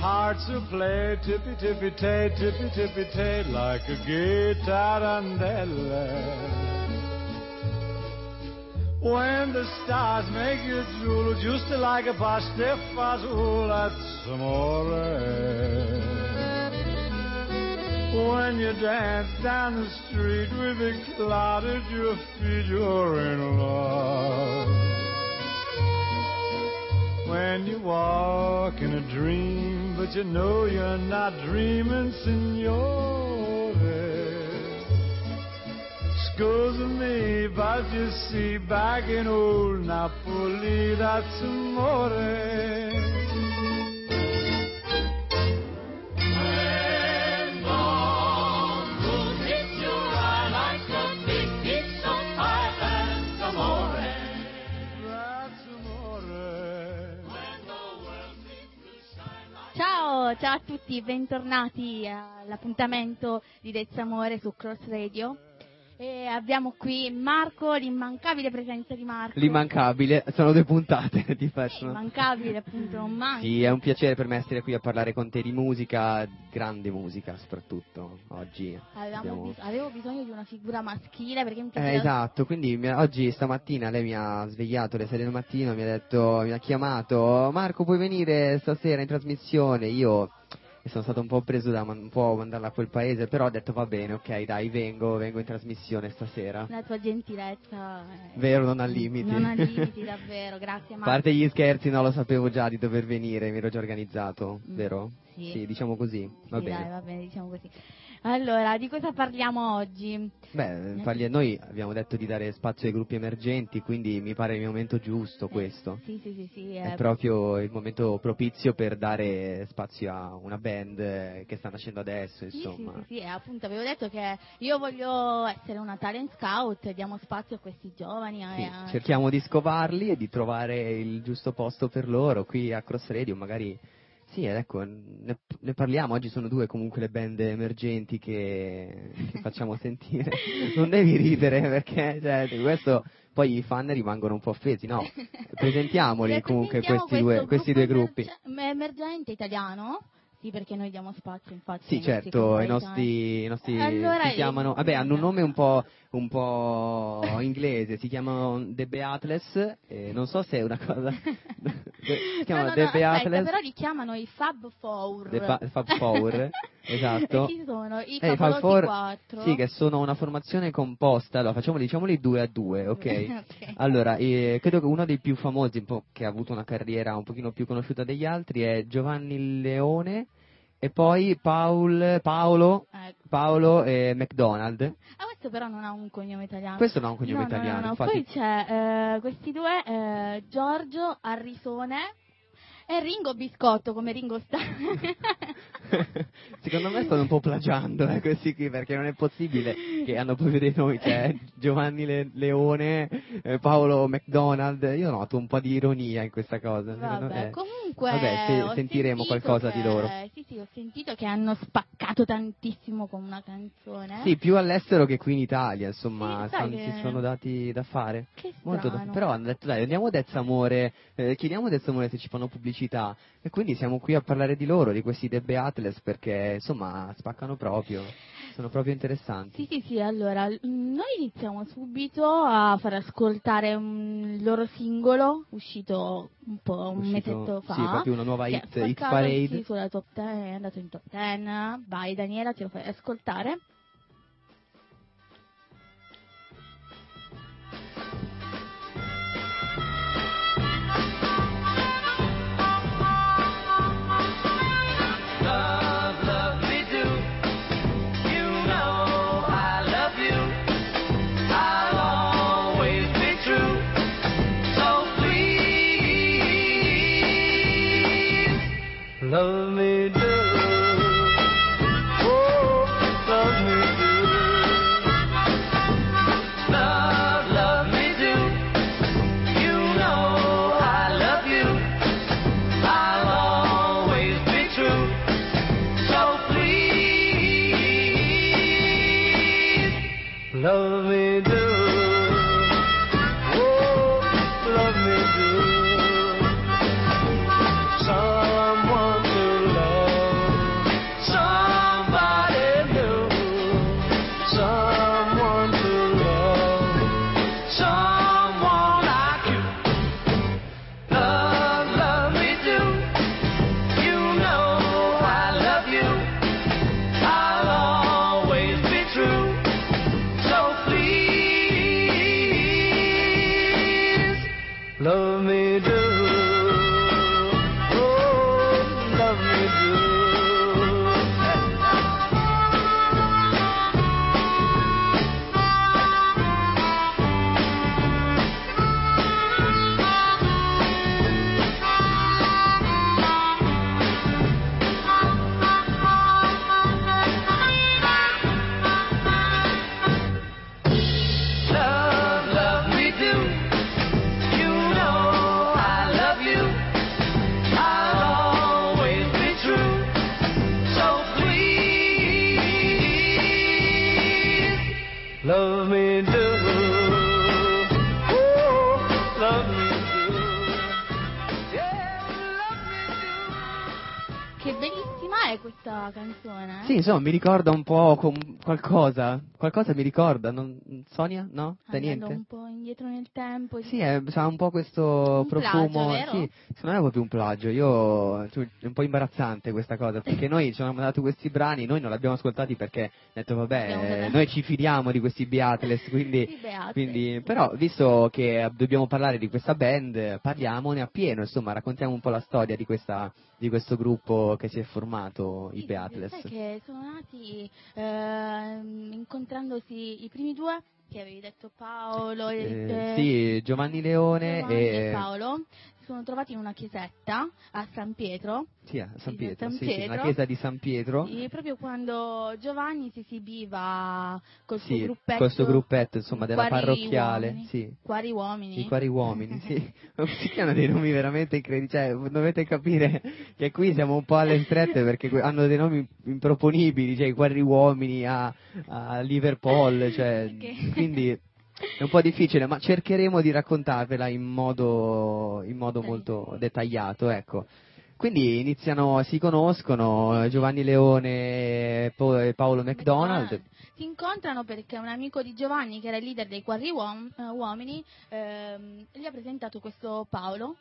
Hearts will play tippy-tippy-tay, tippy-tippy-tay, like a gay tarantella. When the stars make you drool, just like a pasta fazool, oh, that's amore. When you dance down the street with a cloud at your feet, you're in love. When you walk in a dream, but you know you're not dreaming, signore. Scusa me, but you see, back in old Napoli, that's amore. Ciao, a tutti, bentornati all'appuntamento di Dezzamore su Cross Radio. E abbiamo qui Marco, l'immancabile presenza di Marco. L'immancabile, sono due puntate ti Eh, faccio. immancabile, appunto, non manca. Sì, è un piacere per me essere qui a parlare con te di musica, grande musica soprattutto oggi. Abbiamo- bis- avevo bisogno di una figura maschile perché mi Eh, esatto, quindi mi- oggi stamattina lei mi ha svegliato alle 6 del mattino, mi ha detto, mi ha chiamato, Marco puoi venire stasera in trasmissione? Io e sono stato un po' preso da man- un po' mandarla a quel paese, però ho detto va bene, ok dai, vengo, vengo in trasmissione stasera. la tua gentilezza. eh, Vero, non ha limiti. Non ha limiti, davvero, grazie A Marco. parte gli scherzi, no, lo sapevo già di dover venire, mi ero già organizzato, Mm, vero? Sì. diciamo così, va Sì, bene. dai, va bene, diciamo così. Allora, di cosa parliamo oggi? Beh, noi abbiamo detto di dare spazio ai gruppi emergenti, quindi mi pare il momento giusto questo. Sì, sì, sì, sì. È eh, proprio il momento propizio per dare spazio a una band eh, che sta nascendo adesso, insomma. sì, sì, sì, appunto avevo detto che io voglio essere una talent scout, diamo spazio a questi giovani. Sì, eh, a- cerchiamo di scovarli e di trovare il giusto posto per loro qui a Cross Radio, magari sì, ed ecco, ne, ne parliamo, oggi sono due comunque le band emergenti che, che facciamo sentire. Non devi ridere perché cioè, questo poi i fan rimangono un po' offesi, no? Presentiamoli comunque questi due, questi due gruppi. emerge- emergente italiano. Sì, perché noi diamo spazio, infatti. Sì, certo, i nostri, i nostri Allora, si chiamano, io- vabbè, hanno un nome un po', un po' inglese, si chiamano The Beatles, eh, non so se è una cosa, si chiamano no, no, The no, aspetta, Beatles, però li chiamano i Fab Four. The Fa- Fab Four, esatto. E chi sono? I Eh, Fab Four, quattro. sì, che sono una formazione composta, allora facciamoli, diciamoli due a due, ok? Ok. Allora, eh, credo che uno dei più famosi, un po' che ha avuto una carriera un pochino più conosciuta degli altri, è Giovanni Leone e poi Paul, Paolo, Ecco. Paolo e McDonald. Ah, questo però non ha un cognome italiano. Questo non ha un cognome No, no, italiano, no, no. infatti. Poi c'è eh, questi due, eh, Giorgio Arrisone e Ringo Biscotto, come Ringo Starr. Secondo me stanno un po' plagiando eh, questi qui perché non è possibile che hanno proprio dei nomi, cioè Giovanni Le- Leone, eh, Paolo McDonald, io noto un po' di ironia in questa cosa. Vabbè, me. Comunque Vabbè, se- sentiremo qualcosa che- di loro. Sì, sì, ho sentito che hanno spaccato tantissimo con una canzone. Sì, più all'estero che qui in Italia, insomma, Sì, stanno- che- si sono dati da fare. Che Molto da- però hanno detto dai andiamo a Dezzamore, eh, chiediamo a Dezzamore se ci fanno pubblicità e quindi siamo qui a parlare di loro, di questi The Beatles perché insomma spaccano proprio, sono proprio interessanti. Sì, sì, sì, allora, noi iniziamo subito a far ascoltare un il loro singolo, uscito un po' un Uscito- mesetto fa. Sì, proprio una nuova hit, Hit Parade. Sì, sulla top 10, è andato in top 10. Vai Daniela, ce lo fai ascoltare. Love me questa canzone. Sì, insomma, mi ricorda un po' qualcosa. Qualcosa mi ricorda, non... Sonia? No? Da Andando niente? un po' indietro nel tempo. Sì, è, ha un po' questo Un profumo. plagio? Sì, secondo me è proprio un plagio. Io cioè, è un po' imbarazzante questa cosa, perché noi ci hanno mandato questi brani, noi non li abbiamo ascoltati perché ho detto vabbè, eh, noi ci fidiamo di questi Beatles, quindi quindi, però, visto che dobbiamo parlare di questa band, parliamone appieno, insomma, raccontiamo un po' la storia di, questa, di questo gruppo che si è formato, i Sai che sono nati ehm, incontrandosi i primi due, che avevi detto Paolo e Eh, eh, sì, Giovanni Leone Giovanni e, e Paolo, sono trovati in una chiesetta a San Pietro, Sì, a San Sì, Pietro, San sì, sì, Pietro. la chiesa di San Pietro. e proprio quando Giovanni si esibiva col suo Sì, gruppetto. suo gruppetto, insomma, della parrocchiale, Uomini. sì. Quari uomini. I quari uomini, sì. Si chiamano dei nomi veramente incredibili. Cioè, dovete capire che qui siamo un po' alle strette perché hanno dei nomi improponibili, cioè i quari uomini a, a Liverpool, cioè, Perché- quindi è un po' difficile, ma cercheremo di raccontarvela in modo, in modo molto dettagliato, ecco. Quindi iniziano, si conoscono Giovanni Leone e Po- e Paolo McDonald. Si incontrano perché un amico di Giovanni, che era il leader dei Quarri Uom- eh, Uomini, ehm, gli ha presentato questo Paolo.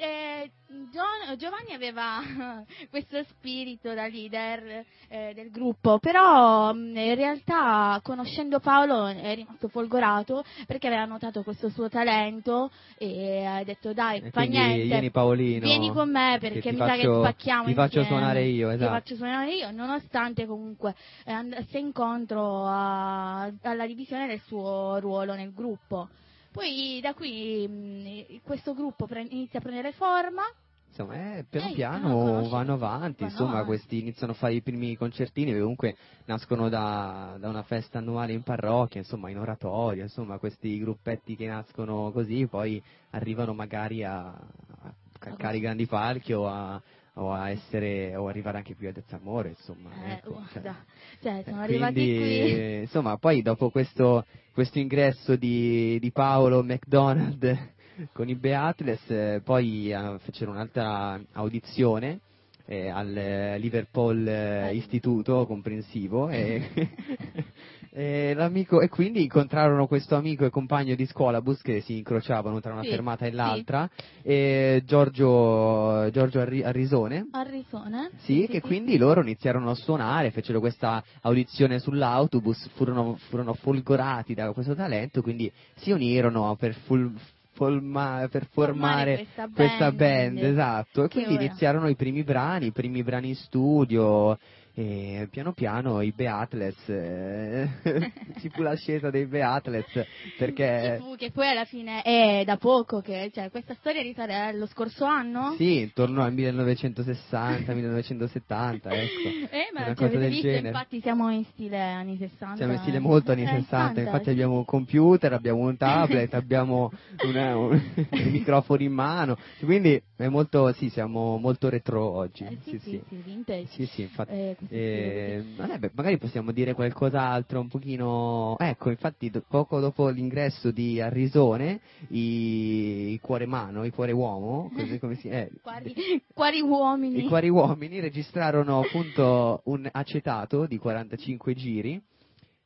E Gio- Giovanni aveva questo spirito da leader eh, del gruppo, però mh, in realtà conoscendo Paolo è rimasto folgorato perché aveva notato questo suo talento e ha detto dai, E fa niente, vieni Paolino. Vieni con me perché ti mi sa che spacchiamo Ti faccio insieme. suonare io, Ti esatto. faccio suonare io, nonostante comunque eh, andasse incontro a- alla divisione del suo ruolo nel gruppo. Poi da qui mh, questo gruppo pre- inizia a prendere forma. Insomma, eh, piano Eh, piano no, conosci- vanno avanti, vanno insomma, avanti. questi iniziano a fare i primi concertini che comunque nascono da, da una festa annuale in parrocchia, insomma, in oratorio, insomma, questi gruppetti che nascono così, poi arrivano magari a, a calcare i grandi palchi o a, o a essere, o arrivare anche qui a Dezzamore, insomma. Eh, ecco, cioè. guarda, cioè, sono Eh, arrivati quindi, qui. Insomma, poi dopo questo, questo ingresso di, di Paolo McDonald con i Beatles, eh, poi eh, fecero un'altra audizione eh, al eh, Liverpool eh, Eh. Istituto Comprensivo e, e l'amico- e quindi incontrarono questo amico e compagno di scuola bus che si incrociavano tra una Sì, fermata e sì. l'altra, e Giorgio, Giorgio Arri- Arrisone. A Risone. Sì, che quindi loro iniziarono a suonare, fecero questa audizione sull'autobus, furono, furono folgorati da questo talento, quindi si unirono per, ful- per formare questa questa band. band, esatto, e quindi ora- iniziarono i primi brani, i primi brani in studio, e piano piano i Beatles, eh, ci fu l'ascesa dei Beatles, perché... Fu, che poi alla fine è da poco che, cioè, questa storia risale allo scorso anno. Sì, intorno al 1960, 1970, ecco. Eh, ma una cosa del visto, genere. infatti siamo in stile anni 60. Siamo in stile molto anni Eh, 60, infatti sì. abbiamo un computer, abbiamo un tablet, abbiamo una- un, i microfoni in mano, quindi è molto, sì, siamo molto retro oggi. Eh, sì, sì, sì, vintage. Sì, sì, infatti. Eh, Eh, beh, magari possiamo dire qualcos'altro un pochino ecco infatti do- poco dopo l'ingresso di Arrisone i, i cuore mano i cuore uomo così come si eh. Quari, quari uomini. i Quari Uomini registrarono appunto un acetato di 45 giri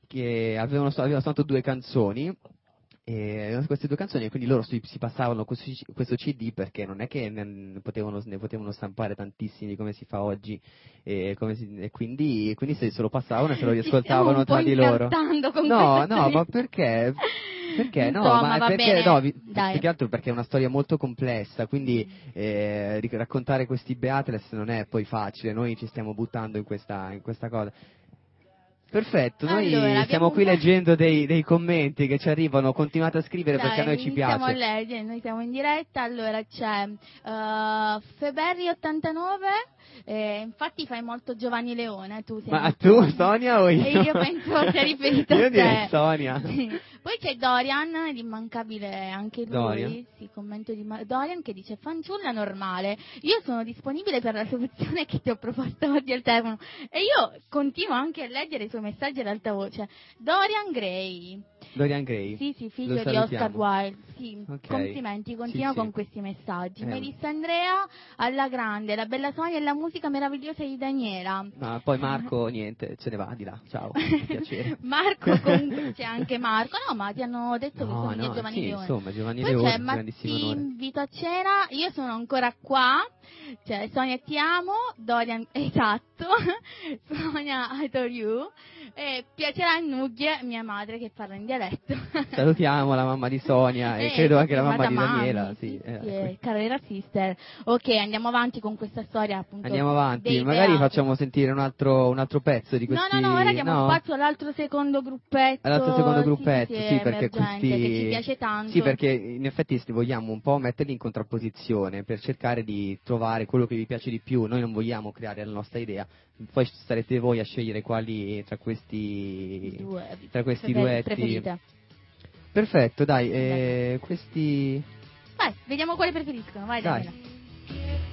che avevano, avevano suonato due canzoni e queste due canzoni e quindi loro si, si passavano questo, questo CD perché non è che ne potevano, ne potevano stampare tantissimi come si fa oggi e, si- e quindi, quindi se, se lo passavano e se lo riascoltavano tra di loro. No, no, storia. ma perché? Perché no? Insomma, ma perché no? vi-. Più che altro perché è una storia molto complessa, quindi eh, raccontare questi Beatles non è poi facile, noi ci stiamo buttando in questa, in questa cosa. Perfetto, noi Allora, stiamo qui un po'- leggendo dei, dei commenti che ci arrivano, continuate a scrivere Dai, perché a noi ci piace. a leggere, noi siamo in diretta, allora c'è uh, Feberri89, eh, infatti fai molto Giovanni Leone, tu sei Ma tu, Sonia o io? E io penso sia riferito Io a direi te. Sonia. Sì. Poi c'è Dorian, l'immancabile anche lui, Dorian? sì, commento di Dorian che dice fanciulla normale, io sono disponibile per la soluzione che ti ho proposto oggi al telefono e io continuo anche a leggere i suoi messaggi ad alta voce. Dorian Gray, Dorian Gray. Sì, sì, figlio di. Oscar Wilde. Sì, Ok. complimenti, continua Sì, sì. con questi messaggi. Eh. Melissa Andrea, alla grande, la bella Sonia e la musica meravigliosa di Daniela. Ma poi Marco, niente, ce ne va di là. Ciao, piacere. Marco comunque c'è anche Marco. No, ma ti hanno detto che No, sono no, Giovanni sì, Leone. insomma, Giovanni Poi Leone, c'è grandissimo onore. invito a cena, io sono ancora qua. C'è Sonia ti amo, Dorian esatto, Sonia I adore you e piacerà a Nuggie, mia madre che parla in dialetto. Salutiamo la mamma di Sonia e Eh, credo anche la sì, mamma di Daniela. Mami, Sì, sì, eh, sì, eh, Carrera Sister. Ok, andiamo avanti con questa storia appunto. Andiamo avanti, magari beati. facciamo sentire un altro, un altro pezzo di questi... No, no, no, ora diamo no? spazio all'altro secondo gruppetto. All'altro secondo sì, gruppetto, sì, sì, perché emergente, questi... che ci piace tanto. Sì, perché in effetti vogliamo un po' metterli in contrapposizione per cercare di trovare quello che vi piace di più. Noi non vogliamo creare la nostra idea, poi sarete voi a scegliere quali tra questi... Due, tra questi duetti. preferite. Perfetto, dai, eh, questi... Vai, vediamo quale preferiscono. Vai, Dai. Daniela.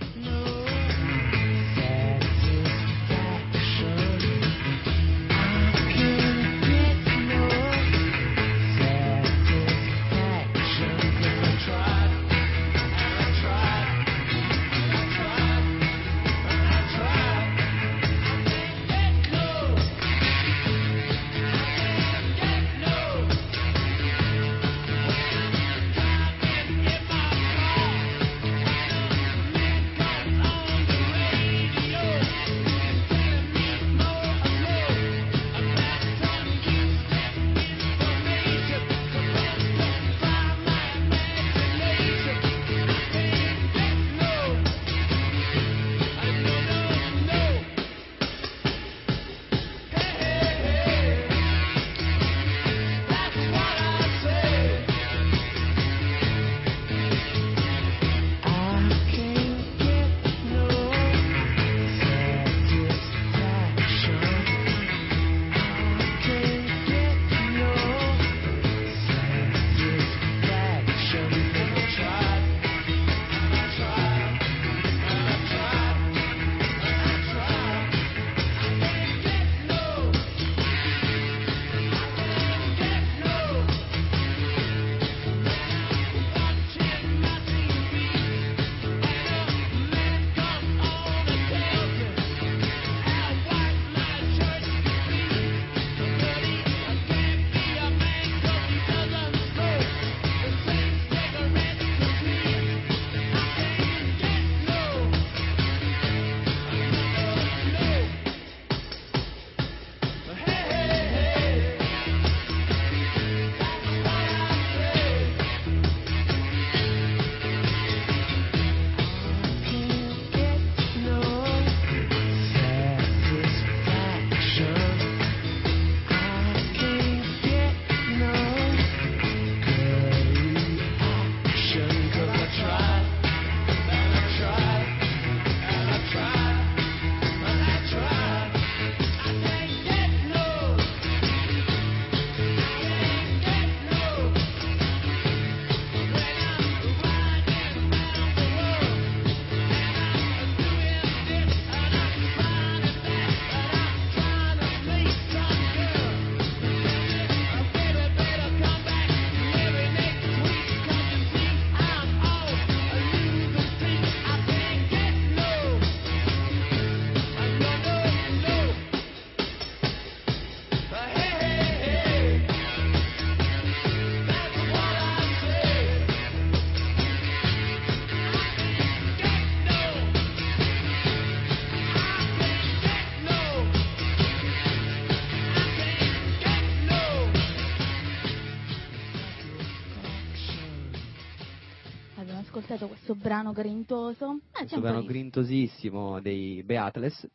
Brano grintoso. C'è questo brano grintosissimo dei Beatles.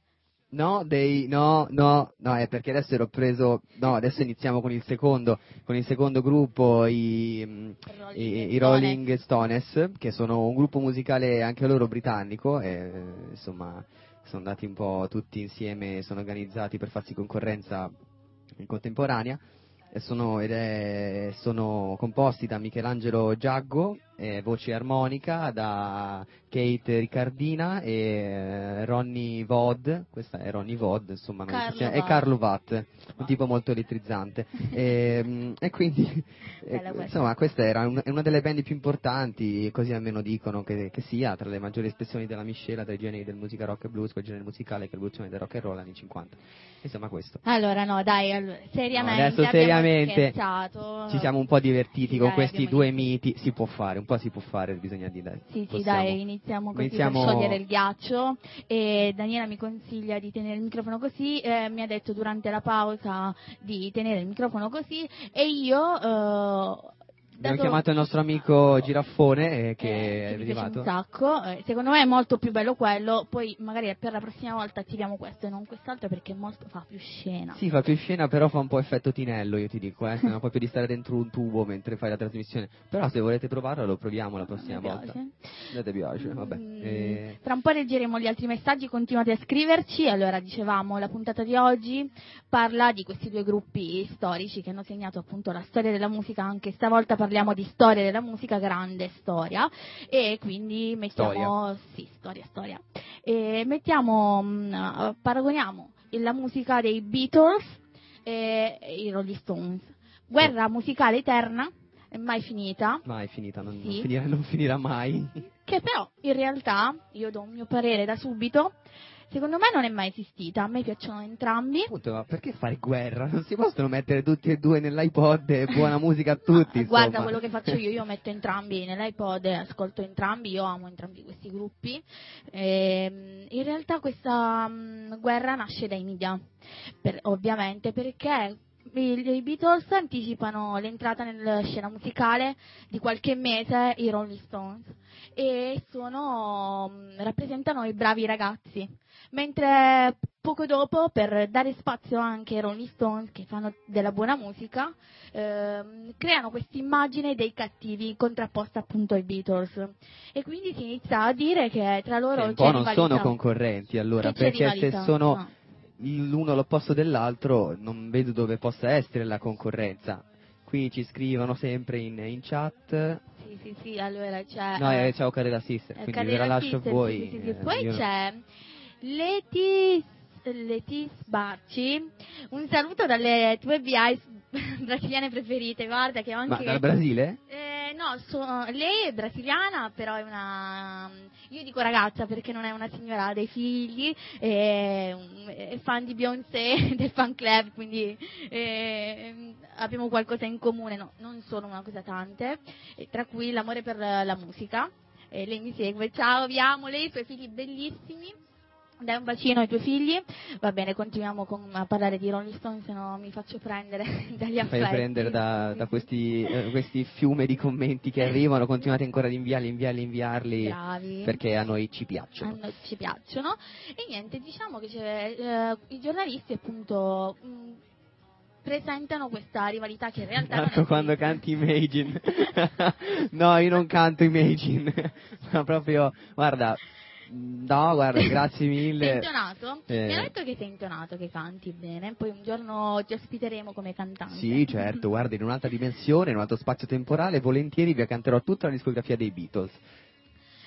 No, dei, no, no, no, è perché adesso ero preso, no, adesso iniziamo con il secondo, con il secondo gruppo, i, Rolling i, i Stones. Rolling Stones, che sono un gruppo musicale anche loro britannico, e insomma sono andati un po' tutti insieme, sono organizzati per farsi concorrenza in contemporanea, e sono, ed è- sono composti da Michelangelo Giaggo, eh, voce armonica da Kate Riccardina e eh, Ronnie Vod, questa è Ronnie Vod, insomma, Carlo e Watt. Carlo Watt, un tipo molto elettrizzante. e, mm, e quindi, eh, Bella questa. insomma, questa era un- è una delle band più importanti, così almeno dicono che, che sia, tra le maggiori espressioni della miscela tra i generi del musica rock e blues, quel genere musicale che è l'evoluzione del rock and roll anni 50. Insomma, questo. Allora, no, dai, allora, seriamente. No, adesso seriamente. Ci siamo un po' divertiti Sì, con dai, questi due miti, si può fare, un po' si può fare, bisogna dire. Sì, sì, Possiamo. dai, iniziamo così Iniziamo- per sciogliere il ghiaccio e Daniela mi consiglia di tenere il microfono così, eh, mi ha detto durante la pausa di tenere il microfono così e io... eh, Abbiamo chiamato il nostro amico Giraffone eh, che eh, è arrivato. un sacco, eh, secondo me è molto più bello quello, poi magari per la prossima volta attiviamo questo e non quest'altro perché molto, fa più scena. Sì, fa più scena, però fa un po' effetto tinello, io ti dico, eh. Sembra proprio di stare dentro un tubo mentre fai la trasmissione. Però se volete provarlo lo proviamo la prossima Mi volta. piace. A te piace, vabbè. Mm, Eh, Tra un po' leggeremo gli altri messaggi, continuate a scriverci. Allora, dicevamo, la puntata di oggi parla di questi due gruppi storici che hanno segnato appunto la storia della musica, anche stavolta parliamo di storia della musica, grande storia, e quindi mettiamo... Sì, storia, storia. E mettiamo, mm, paragoniamo la musica dei Beatles e i Rolling Stones. Guerra musicale eterna, mai finita, mai finita, non, Sì. non finirà, non finirà mai. che però in realtà, io do un mio parere da subito, secondo me non è mai esistita, a me piacciono entrambi. Appunto, ma perché fare guerra? Non si possono mettere tutti e due nell'iPod e buona musica a tutti, Ah, Guarda quello che faccio io, io metto entrambi nell'iPod, e ascolto entrambi, io amo entrambi questi gruppi. Ehm, in realtà questa mm, guerra nasce dai media, per- ovviamente, perché i, Beatles anticipano l'entrata nella scena musicale di qualche mese i Rolling Stones e sono, mm, rappresentano i bravi ragazzi, mentre poco dopo per dare spazio anche ai Rolling Stones che fanno della buona musica ehm, creano questa immagine dei cattivi contrapposta appunto ai Beatles. E quindi si inizia a dire che tra loro Che un c'è po' non sono concorrenti allora, perché se sono no. L'uno l'opposto dell'altro non vedo dove possa essere la concorrenza. Qui ci scrivono sempre in, in chat. Sì, sì, sì, allora c'è... No, eh, eh, ciao Carella Sister, eh, quindi ve Carrera la lascio a Sister, voi. sì, sì, sì. eh, Poi c'è Leti, Leti Sbarci, un saluto dalle tue BI brasiliane preferite, guarda che ho Ma anche... dal Brasile? Eh, no, so- lei è brasiliana, però è una. Io dico ragazza perché non è una signora ha dei figli, è, è fan di Beyoncé, del fan club, quindi eh, abbiamo qualcosa in comune, no, non solo una cosa tante, eh, tra cui l'amore per la musica. E lei mi segue, ciao, vi amo, lei e i suoi figli bellissimi. Dai un bacino ai tuoi figli. Va bene, continuiamo con- a parlare di Rolling Stone, se no mi faccio prendere dagli Fai affetti. prendere da, da questi, eh, questi fiumi di commenti che arrivano, continuate ancora ad inviarli, inviarli, inviarli, Bravi. perché a noi ci piacciono. a noi ci piacciono e niente diciamo che c'è, eh, i giornalisti appunto mh, presentano questa rivalità che in realtà Marco è quando canti Imagine. no, io non canto Imagine. Ma proprio, guarda, no, guarda, grazie sei mille. intonato? Eh. mi hanno detto che sei intonato che canti bene poi un giorno ti ospiteremo come cantante Sì, certo, guarda, in un'altra dimensione, in un altro spazio temporale, volentieri vi canterò tutta la discografia dei Beatles.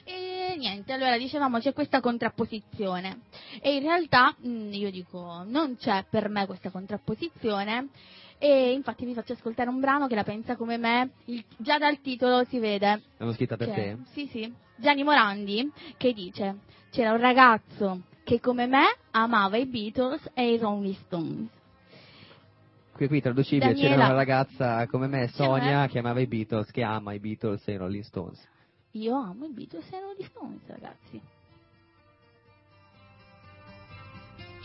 E niente, allora dicevamo c'è questa contrapposizione e in realtà mh, io dico non c'è per me questa contrapposizione e infatti vi faccio ascoltare un brano che la pensa come me, Il- già dal titolo si vede. L'hanno scritta per che- te? Sì, sì, Gianni Morandi che dice c'era un ragazzo che come me amava i Beatles e i Rolling Stones. Qui, qui traducibile, Daniela. c'era una ragazza come me, Sonia, che amava i Beatles, che ama i Beatles e i Rolling Stones. Io amo i Beatles e i Rolling Stones, ragazzi.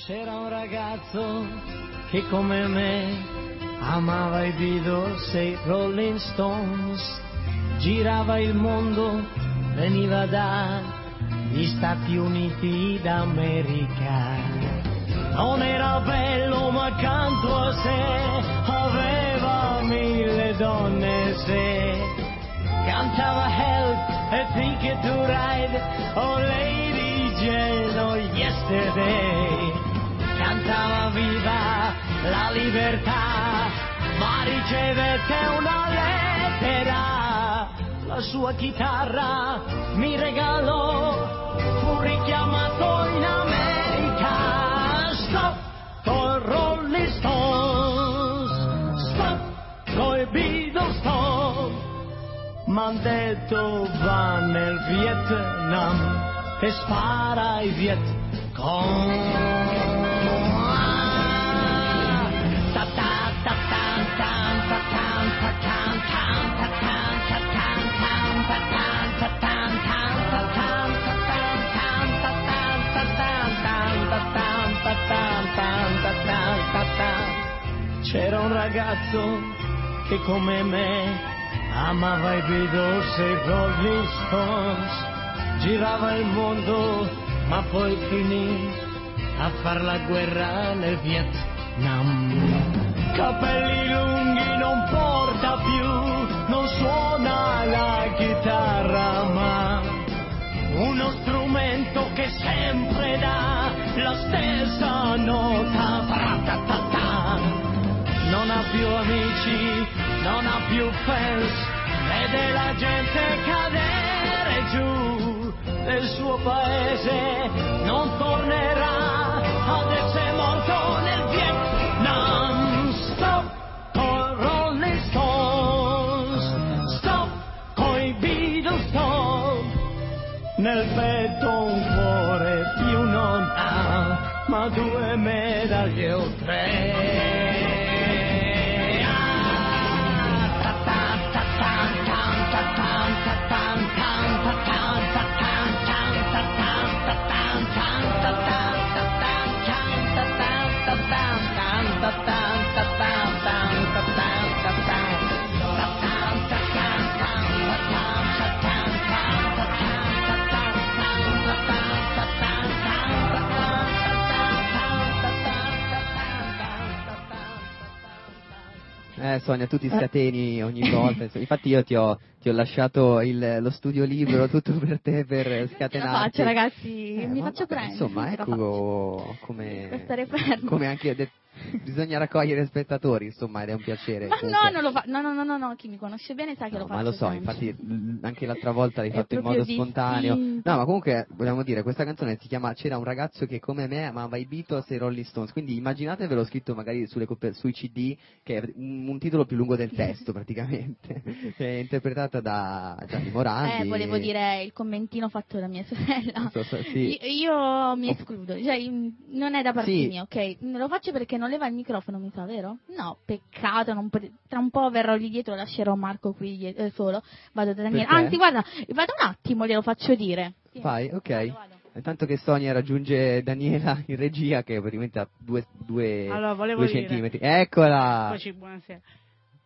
C'era un ragazzo che come me amava i Beatles e i Rolling Stones, girava il mondo, veniva dagli Stati Uniti d'America. Non era bello ma accanto a sé aveva mille donne se cantava Help e Ticket to Ride Oh Lady Jane oh Yesterday. Cantava viva la libertà ma ricevette una lettera la sua chitarra mi regalò, fu richiamato in America. Stop con Rolling Stones, stop coi Beatles, stop. M'han detto va nel Vietnam e spara ai Viet ragazzo che come me amava i Beatles e i Rolling Stones, girava il mondo ma poi finì a far la guerra nel Vietnam. Capelli lunghi non porta più, non suona la chitarra ma uno strumento che sempre dà la stessa nota. Più amici, non ha più fans, vede la gente cadere giù del suo paese, non tornerà, adesso è morto nel Vietnam. Stop con Rolling Stones, stop coi Beatles, stop. Nel petto un cuore più non ha, ma due medaglie o tre. tan, tan, tan, tan. Sonia, tu ti scateni ogni volta. Infatti io ti ho, ti ho lasciato il- lo studio libero tutto per te per Ce la scatenarti. faccio ragazzi, Eh, mi faccio prendere. Insomma, ce ecco come, come anche bisogna raccogliere spettatori, insomma, ed è un piacere. Ma comunque. no, non lo fa. No, no, no, no, no, chi mi conosce bene sa che No, lo faccio. ma lo so, sempre. infatti anche l'altra volta l'hai fatto in modo spontaneo. distinto. No, ma comunque vogliamo dire, questa canzone si chiama C'era un ragazzo che come me amava i Beatles e i Rolling Stones, quindi immaginatevelo scritto magari sulle coper- sui CD, che è un, un titolo più lungo del testo praticamente, è interpretata da Gianni Morandi. Eh, volevo dire il commentino fatto da mia sorella. So se- sì. Io, io mi escludo, cioè non è da parte Sì. mia, ok? Lo faccio perché non leva il microfono, mi sa, vero? No, peccato, non pot- tra un po' verrò lì dietro, lascerò Marco qui die- eh, solo, vado da Daniele. Perché? Anzi, guarda, vado un attimo, glielo faccio dire. Sì. Fai, ok. Vado, vado. Intanto che Sonia raggiunge Daniela in regia, che praticamente ha due, due, Allora, due centimetri. Eccola! Eccoci, buonasera.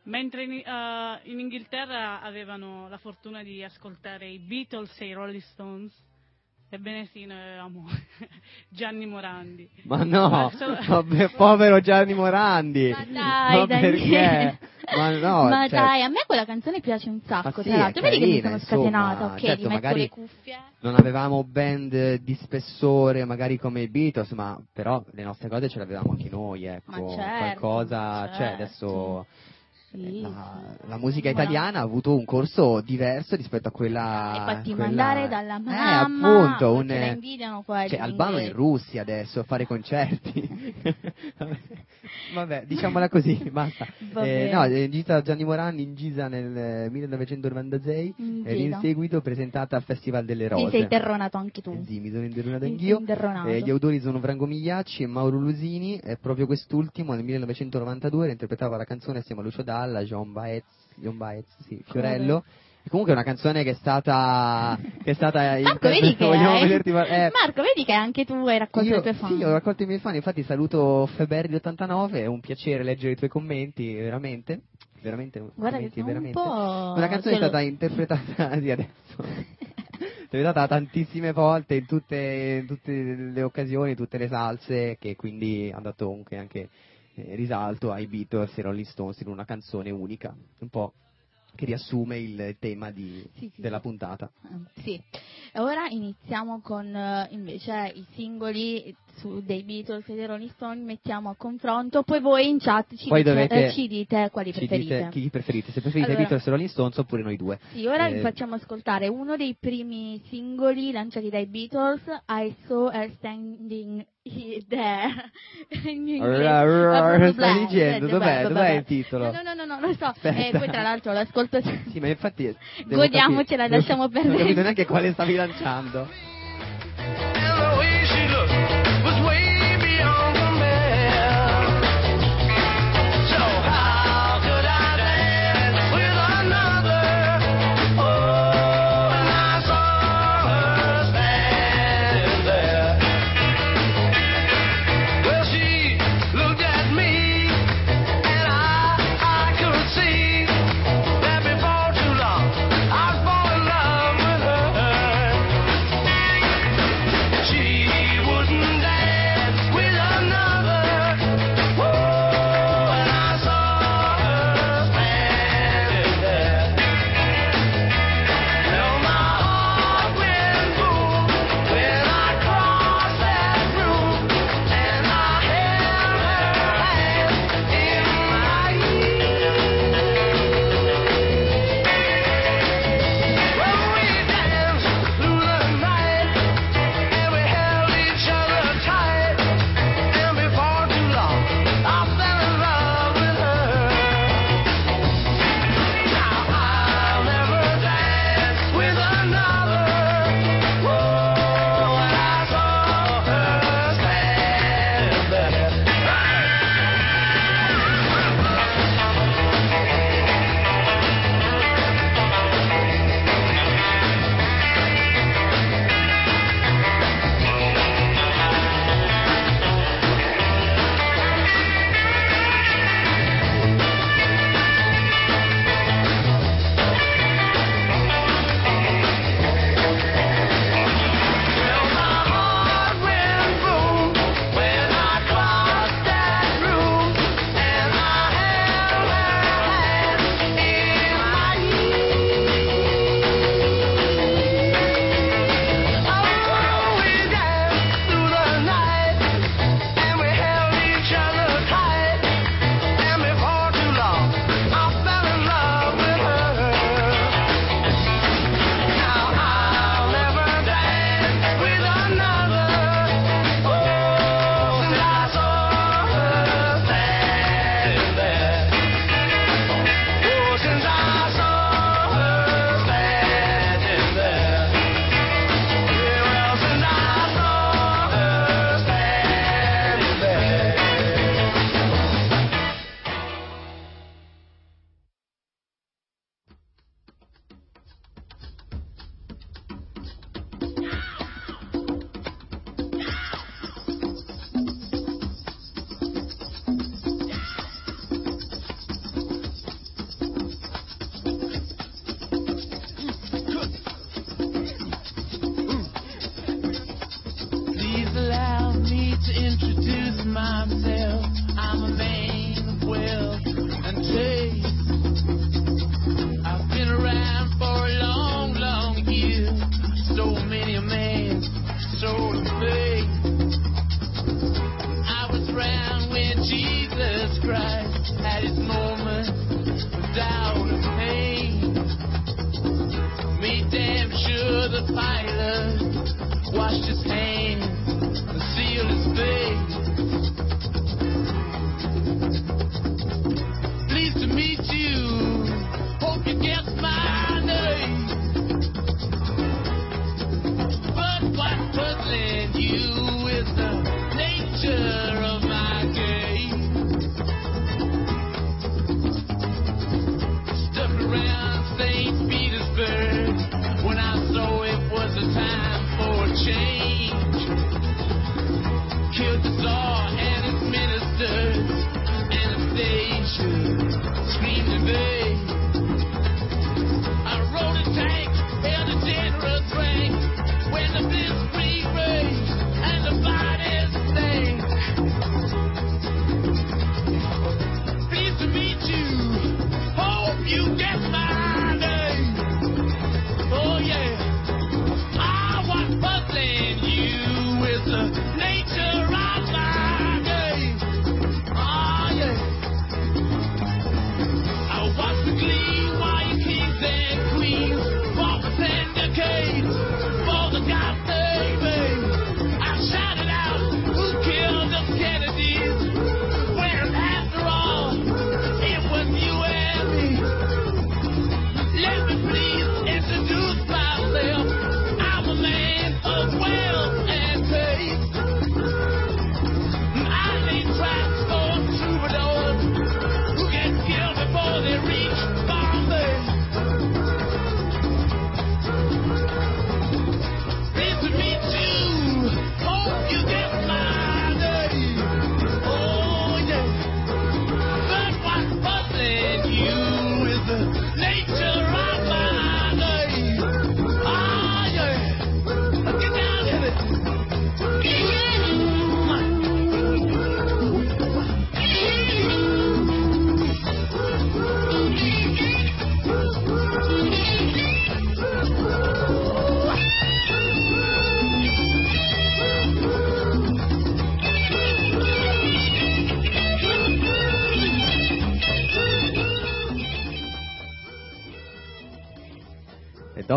Mentre in, eh, in Inghilterra avevano la fortuna di ascoltare i Beatles e i Rolling Stones, ebbene sì, noi avevamo Gianni Morandi. Ma no, vabbè, povero Gianni Morandi. Ma dai, Ma perché? Ma no, Ma cioè, dai, a me quella canzone piace un sacco, sì, tra l'altro. Vedi che mi sono insomma, scatenata, ok? certo, magari- le cuffie. non avevamo band di spessore, magari come i Beatles, ma però le nostre cose ce le avevamo anche noi, ecco. Ma certo, Qualcosa, cioè certo. adesso Sì, la, la musica italiana ha avuto un corso diverso rispetto a quella E fatti quella- mandare dalla eh, mamma, appunto, un, perché la invidiano qua. cioè Albano in. Russia adesso a fare concerti. Vabbè, diciamola così, basta. Eh, no, è Gita Gianni Morandi in Gisa nel eh, 1996 In ed in seguito presentata al Festival delle Rose. sei interronato anche tu. Eh Sì, mi sono interronato In- anch'io. Eh, gli autori sono Franco Migliacci e Mauro Lusini e proprio quest'ultimo nel 1992 interpretava la canzone assieme a Lucio Dalla, John Baez, John Baez sì, Fiorello. E comunque è una canzone che è stata che è stata Marco, vedi che, hai- vederti eh, Marco, vedi che anche tu hai raccolto io, i tuoi fan. Sì, ho raccolto i miei fan, infatti saluto Feberri 89, è un piacere leggere i tuoi commenti, veramente. Veramente, Guarda commenti, sono un veramente. po'... Una canzone è stata interpretata di adesso. interpretata tantissime volte in tutte, in tutte le occasioni, tutte le salse, che quindi ha dato anche risalto ai Beatles e Rolling Stones in una canzone unica, un po' che riassume il tema di- Sì, sì, della puntata. Eh, Sì. Ora iniziamo con eh, invece i singoli su, dei Beatles e dei Rolling Stone, mettiamo a confronto, poi voi in chat ci, dite, dovete, eh, ci dite, quali ci preferite. Dite chi preferite, se preferite allora, Beatles e Rolling Stones oppure noi due. Sì, ora eh, vi facciamo ascoltare uno dei primi singoli lanciati dai Beatles, I Saw Her Standing There. In inglese. Stai dicendo, dov'è, dov'è il titolo? No, no, no, no, lo so, eh, poi tra l'altro l'ascolto. Sì, ma infatti... Eh, godiamocela, lasciamo perdere. Non vedo neanche quale stavi lanciando. lanciando.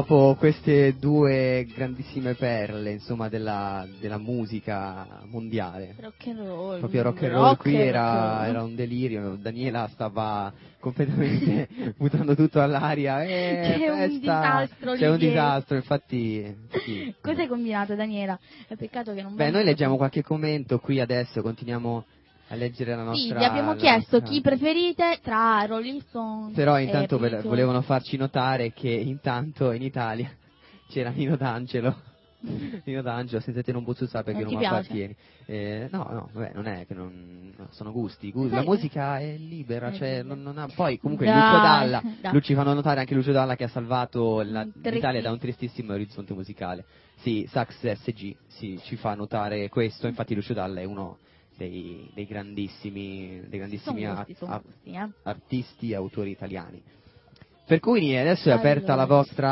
Dopo queste due grandissime perle, insomma, della, della musica mondiale. Rock and roll. Proprio rock and roll, qui and era, roll. era un delirio, Daniela stava completamente buttando tutto all'aria. Eh, C'è un festa! disastro lì C'è un disastro, infatti. sì. Cosa hai combinato, Daniela? È peccato che non Beh, noi leggiamo qualche commento qui adesso, continuiamo a leggere la Sì, nostra... vi abbiamo chiesto nostra- chi preferite tra Rolling Stone Però intanto ve- volevano farci notare che intanto in Italia c'era Nino D'Angelo. Nino D'Angelo, senza te non posso sapere che Non non mi appartieni. Eh, no, no, vabbè, non è che non no, sono gusti. gu- Sai La musica è libera, È cioè non, non ha poi comunque Dai, Lucio Dalla, dai. Lu- ci fanno notare anche Lucio Dalla che ha salvato la- l'Italia da un tristissimo orizzonte musicale. Sì, Sax SG sì, ci fa notare questo, infatti Lucio Dalla è uno dei, dei grandissimi, dei grandissimi Sono gusti, sono gusti, eh. artisti e autori italiani. Per cui adesso è aperta Allora. la vostra,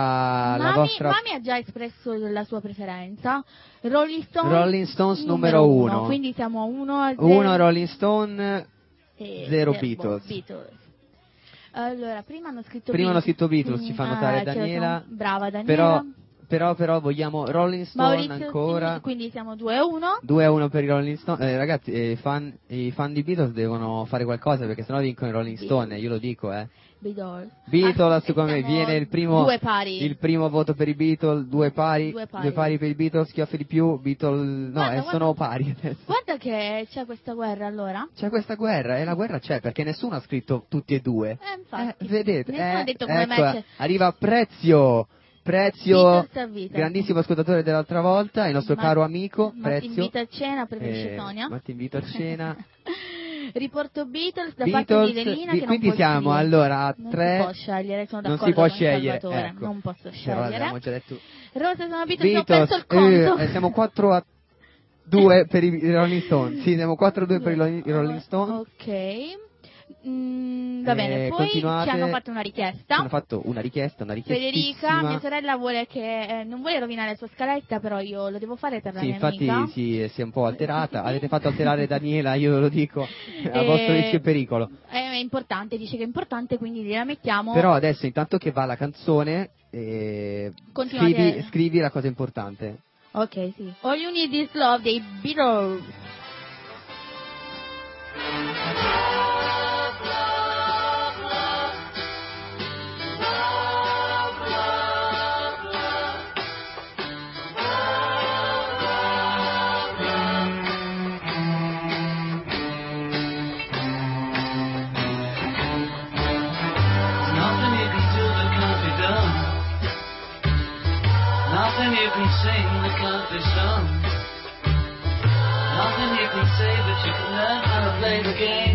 la Mami, vostra Mami ha già espresso la sua preferenza. Rolling Stones, Rolling Stones numero uno. Quindi siamo a 1 a 0. uno Rolling Stone, e zero zero Beatles. Allora, prima hanno scritto Prima hanno Beatles. scritto Beatles, ci fa Mm, notare ah, Daniela. Brava Daniela. però, però, però vogliamo Rolling Stone Maurizio ancora. Simi, quindi siamo 2 a 1. 2 a 1 per i Rolling Stone. Eh, ragazzi, eh, i fan, i fan di Beatles devono fare qualcosa perché sennò vincono i Rolling Stone, io lo dico, eh. Beatles. Beatles, Ah, come siamo viene il primo, Due pari. il primo voto per i Beatles, due pari, Due pari. per i Beatles, chi offre di più, Beatles, no, Guarda, eh, guarda. sono pari adesso. Guarda che c'è questa guerra allora. C'è questa guerra e la guerra c'è perché nessuno ha scritto tutti e due. Eh, infatti. Eh, vedete? Eh, ha detto come ecco. Arriva Prezio, Prezio, grandissimo ascoltatore dell'altra volta, il nostro Ma- caro amico, Ma ti Prezio. invita a cena, preferisce Eh, Sonia. ma ti invito a cena. Riporto Beatles da parte di Beatles, Lelina di- che quindi non siamo scegliere. allora a non tre. si può scegliere, sono non d'accordo si può scegliere, ecco. non posso scegliere. abbiamo già detto Rosa sono Beatles, ho Beatles, perso il conto. eh, siamo 4 a 2 per i Rolling Stone. Sì, siamo 4 a 2 per i Rolling- i Rolling Stone. Ok. Mm, va bene, Eh, poi ci hanno fatto una richiesta. Ci hanno fatto una richiesta, una Federica, richiestissima. mia sorella vuole che eh, non vuole rovinare la sua scaletta, però io lo devo fare per la Sì, mia infatti amica. sì, si è un po' alterata. Avete fatto alterare Daniela, io lo dico, a Eh, vostro rischio e pericolo. È importante, dice che è importante, quindi gliela mettiamo. Però adesso, intanto che va la canzone, eh, scrivi, scrivi la cosa importante. Ok, sì. All You Need Is Love dei Beatles. To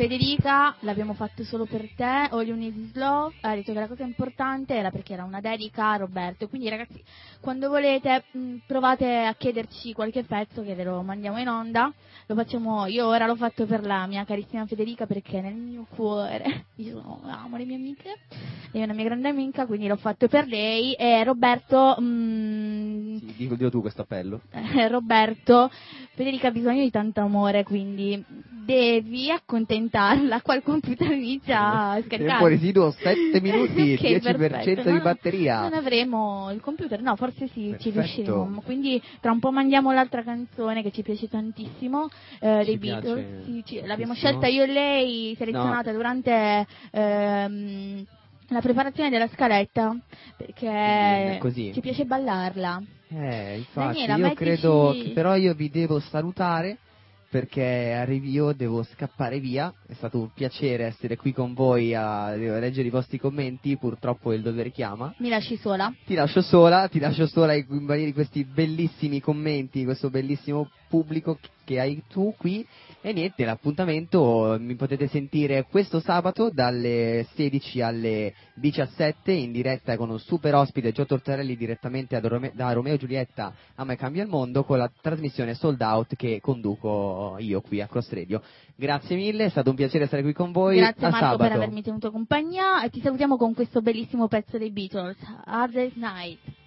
Federica, l'abbiamo fatto solo per te, All You Need Is Love, ha detto che la cosa importante era perché era una dedica a Roberto, quindi ragazzi, quando volete mh, provate a chiederci qualche pezzo che ve lo mandiamo in onda, lo facciamo, io ora l'ho fatto per la mia carissima Federica perché nel mio cuore, io amo le mie amiche, è una mia grande amica, quindi l'ho fatto per lei e Roberto, mh, Sì, dico, dillo tu questo appello. Roberto, Federica ha bisogno di tanto amore, quindi devi accontentarla. Qua il computer inizia a scaricare. Tempo residuo 7 minuti, Ok, 10% perfetto. di Non- batteria. Non avremo il computer, no, forse sì, ci Perfetto. riusciremo. Quindi tra un po' mandiamo l'altra canzone che ci piace tantissimo eh, dei Ci Beatles. Sì, ci- l'abbiamo scelta io e lei, selezionata durante ehm, la preparazione della scaletta, perché così. ci piace ballarla. Eh, infatti, Daniela, io mettici- credo che però io vi devo salutare perché arrivi io, devo scappare via. È stato un piacere essere qui con voi a leggere i vostri commenti, purtroppo il dovere chiama. Mi lasci sola? Ti lascio sola, ti lascio sola in di questi bellissimi commenti, questo bellissimo pubblico che hai tu qui. E niente, l'appuntamento mi potete sentire questo sabato dalle 16 alle 17 in diretta con un super ospite Gio Tortorelli direttamente da Rome- da Romeo Giulietta a Me Cambia il Mondo con la trasmissione Sold Out che conduco io qui a Cross Radio. Grazie mille, è stato un piacere stare qui con voi. Grazie a Marco sabato. per avermi tenuto compagnia e ti salutiamo con questo bellissimo pezzo dei Beatles, Hardest Night.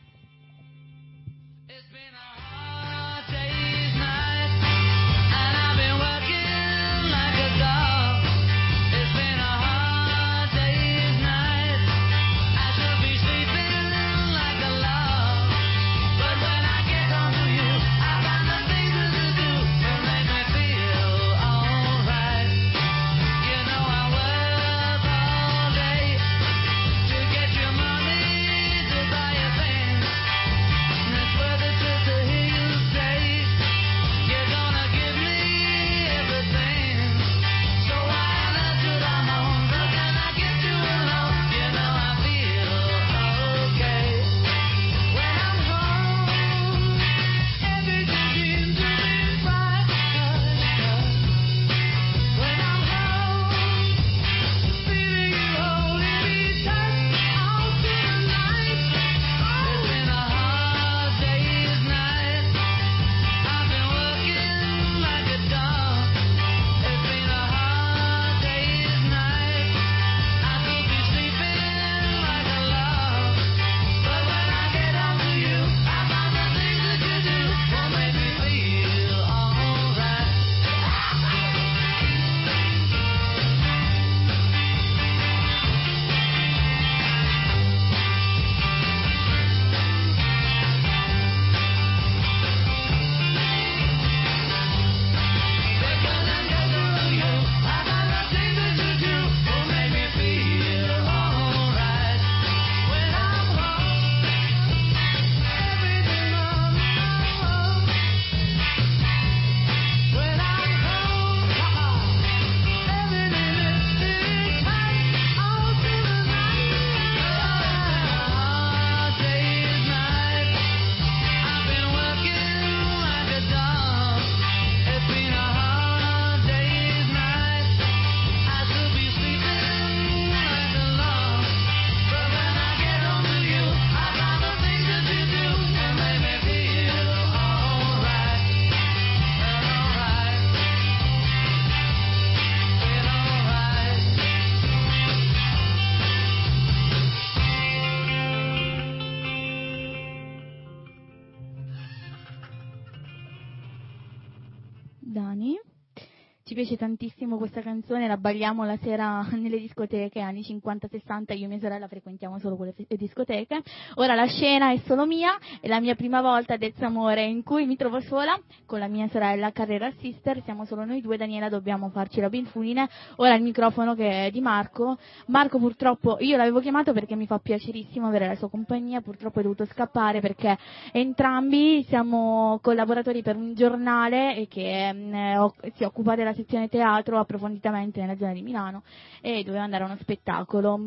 Piace tantissimo questa canzone, la balliamo la sera nelle discoteche, anni 50-60, io e mia sorella frequentiamo solo quelle discoteche. Ora la scena è solo mia, è la mia prima volta del Amore in cui mi trovo sola con la mia sorella Carrera Sister, siamo solo noi due, Daniela dobbiamo farci la pinfulina. Ora il microfono che è di Marco. Marco purtroppo, io l'avevo chiamato perché mi fa piacerissimo avere la sua compagnia, purtroppo è dovuto scappare perché entrambi siamo collaboratori per un giornale che eh, si occupa della sezione teatro approfonditamente nella zona di Milano e doveva andare a uno spettacolo.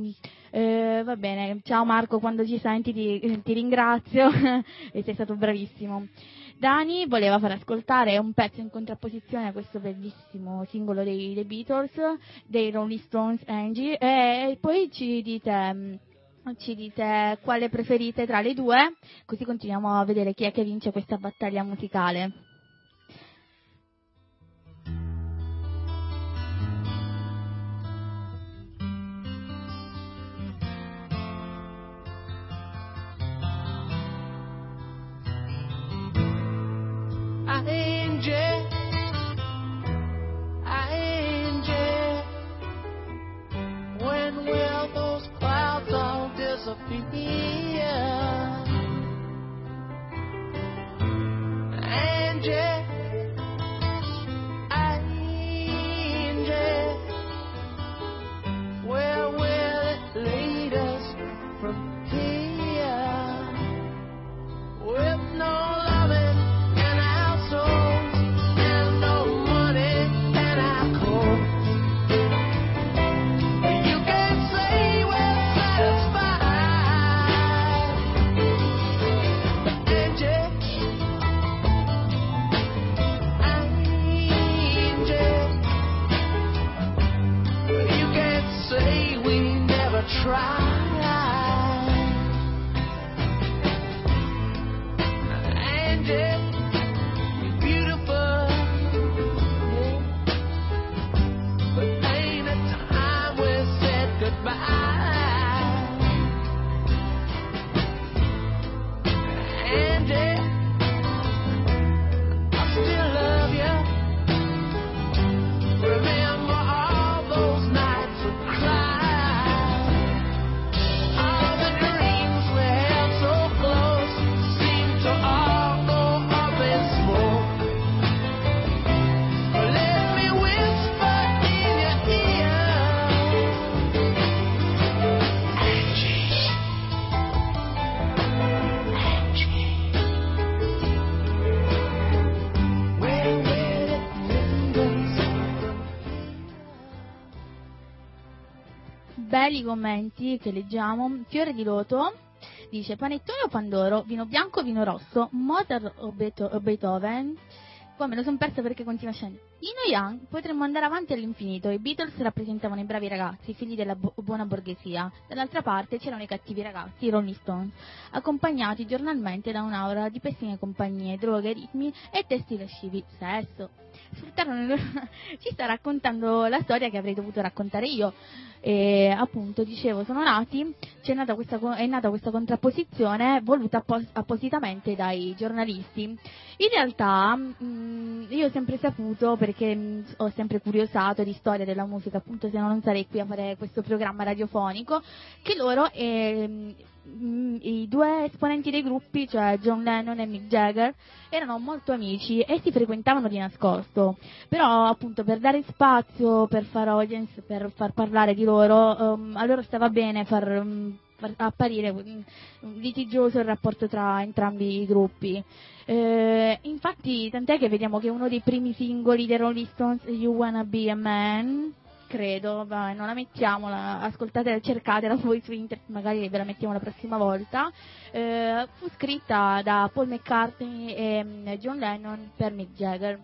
Eh, va bene, ciao Marco, quando ci senti ti, ti ringrazio e sei stato bravissimo. Dani voleva far ascoltare un pezzo in contrapposizione a questo bellissimo singolo dei, dei Beatles, dei Rolling Stones Angie, e poi ci dite, mm, ci dite quale preferite tra le due, così continuiamo a vedere chi è che vince questa battaglia musicale. All disappear? Commenti che leggiamo. Fiore di Loto dice panettone o pandoro, vino bianco o vino rosso, Mozart o, Beetho- o Beethoven. Poi me lo sono persa perché continua scendendo. Ino Young potremmo andare avanti all'infinito. I Beatles rappresentavano i bravi ragazzi, figli della bu- buona borghesia. Dall'altra parte c'erano i cattivi ragazzi, i Rolling Stones, accompagnati giornalmente da un'aura di pessime compagnie, droghe, ritmi e testi lascivi. Sesso. Sfruttarono il loro- Ci sta raccontando la storia che avrei dovuto raccontare io. E appunto, dicevo, sono nati, c'è nata questa, è nata questa contrapposizione voluta appos- appositamente dai giornalisti. In realtà, mh, io ho sempre saputo, perché mh, ho sempre curiosato di storia della musica, appunto se no non sarei qui a fare questo programma radiofonico, che loro, mh, i due esponenti dei gruppi, cioè John Lennon e Mick Jagger, erano molto amici e si frequentavano di nascosto. Però appunto per dare spazio, per far audience, per far parlare di loro, ehm, a loro stava bene far, mm, far apparire mm, litigioso il rapporto tra entrambi i gruppi. Eh, infatti, tant'è che vediamo che uno dei primi singoli dei Rolling Stones, You Wanna Be a Man, credo, vai, non la mettiamo, la- ascoltatela, cercatela voi su internet, magari ve la mettiamo la prossima volta, eh, fu scritta da Paul McCartney e mm, John Lennon per Mick Jagger.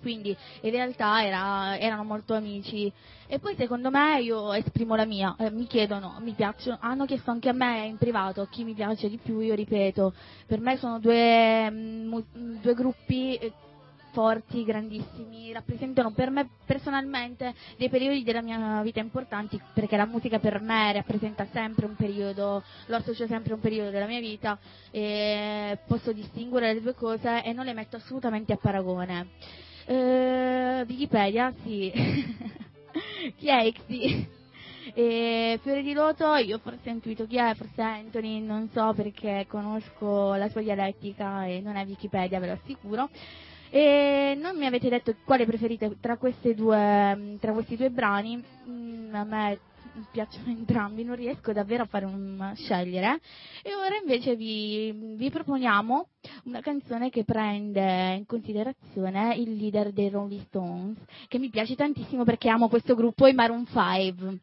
Quindi in realtà era- erano molto amici. E poi secondo me io esprimo la mia, eh, mi chiedono, mi piacciono, hanno chiesto anche a me in privato chi mi piace di più, io ripeto, per me sono due, mm, mu- due gruppi eh, forti, grandissimi, rappresentano per me personalmente dei periodi della mia vita importanti perché la musica per me rappresenta sempre un periodo, lo associo sempre a un periodo della mia vita e posso distinguere le due cose e non le metto assolutamente a paragone. Eh, Wikipedia, sì. chi è Ixi? E Fiore di Loto, io forse ho intuito chi è, forse Anthony, non so perché conosco la sua dialettica e non è Wikipedia, ve lo assicuro. E non mi avete detto quale preferite tra, due, tra questi due brani, Mm, a me piacciono entrambi, non riesco davvero a fare un scegliere. E ora invece vi, vi proponiamo una canzone che prende in considerazione il leader dei Rolling Stones, che mi piace tantissimo perché amo questo gruppo, i Maroon 5.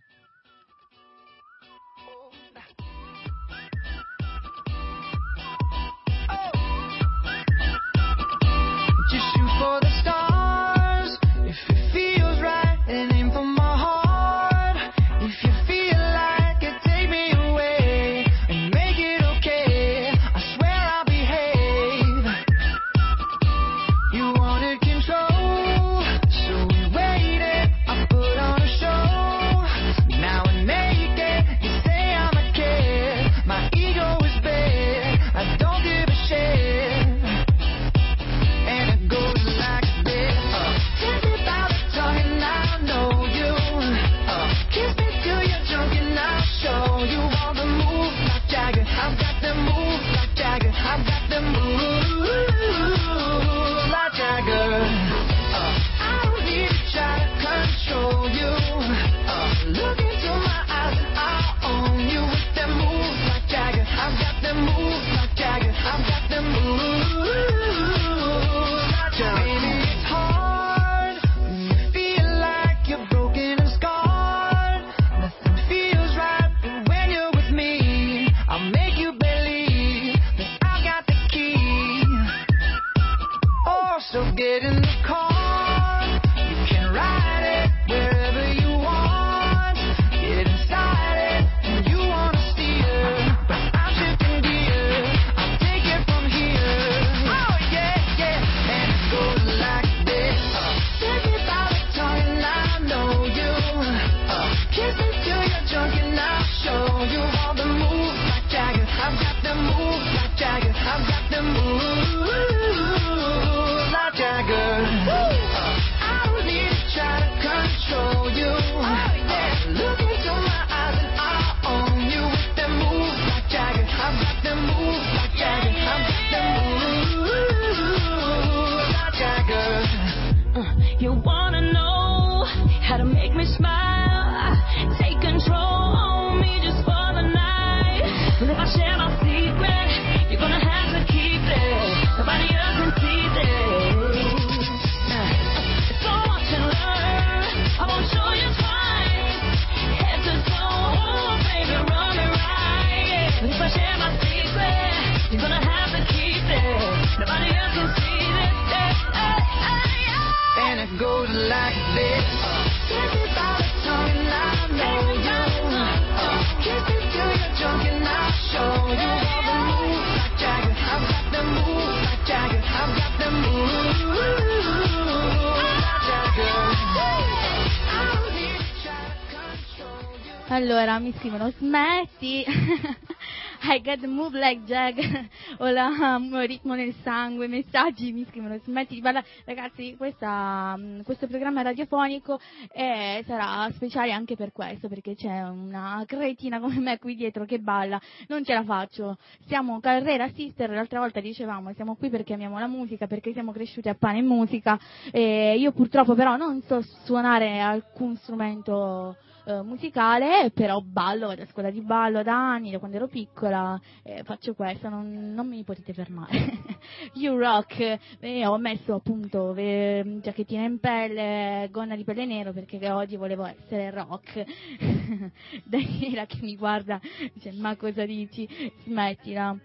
Scrivono smetti, I got the move like Jack, ho la um, ritmo nel sangue, messaggi mi scrivono smetti di ballare. Ragazzi, questa, um, questo programma radiofonico eh, sarà speciale anche per questo, perché c'è una cretina come me qui dietro che balla, non ce la faccio. Siamo Carrera Sister, l'altra volta dicevamo, siamo qui perché amiamo la musica, perché siamo cresciuti a pane e musica. E io purtroppo però non so suonare alcun strumento eh, musicale, però ballo, vado a scuola di ballo da anni, da quando ero piccola, eh, faccio questo, non, non mi potete fermare. you rock, eh, ho messo appunto eh, giacchettina in pelle, gonna di pelle nero perché oggi volevo essere rock. Daniela che mi guarda dice ma cosa dici? Smettila.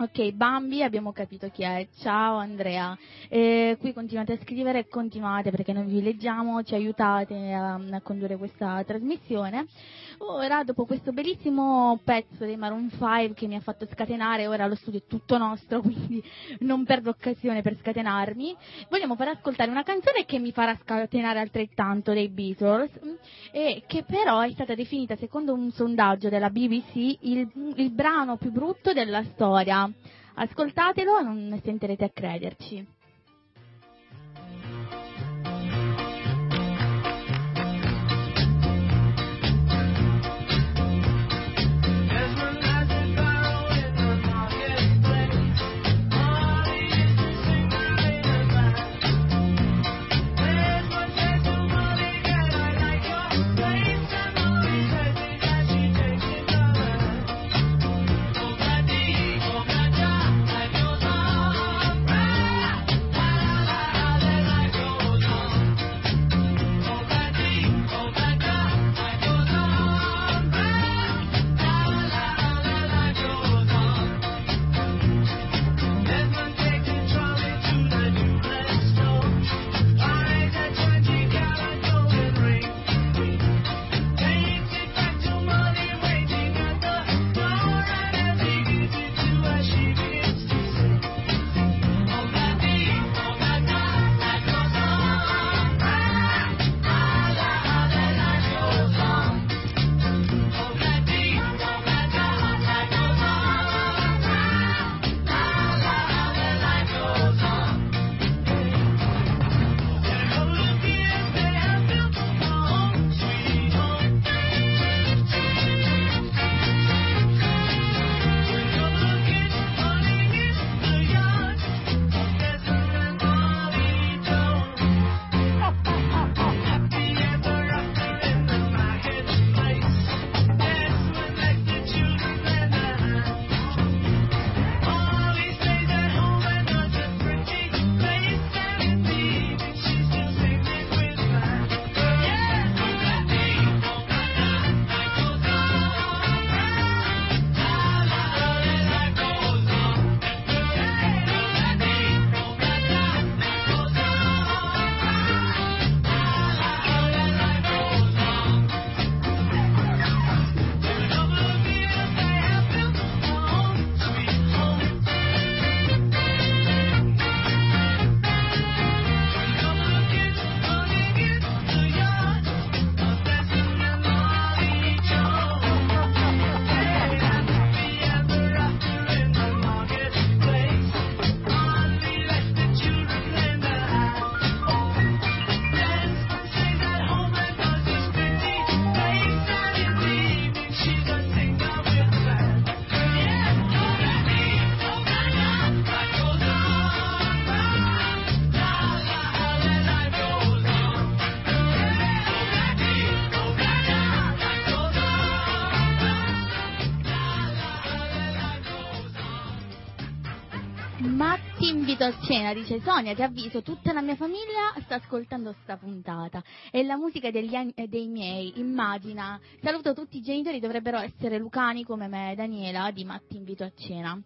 Ok, Bambi, abbiamo capito chi è. Ciao Andrea. Eh, qui continuate a scrivere, continuate perché noi vi leggiamo, ci aiutate a, a condurre questa trasmissione. Ora, dopo questo bellissimo pezzo dei Maroon 5 che mi ha fatto scatenare, ora lo studio è tutto nostro, quindi non perdo occasione per scatenarmi, vogliamo far ascoltare una canzone che mi farà scatenare altrettanto dei Beatles, e che però è stata definita, secondo un sondaggio della BBC, il, il brano più brutto della storia. Ascoltatelo non sentirete a crederci. A cena, dice Sonia, ti avviso, tutta la mia famiglia sta ascoltando sta puntata. È la musica degli eh, dei miei, immagina. Saluto tutti i genitori, dovrebbero essere lucani come me, Daniela, di Matti invito a cena.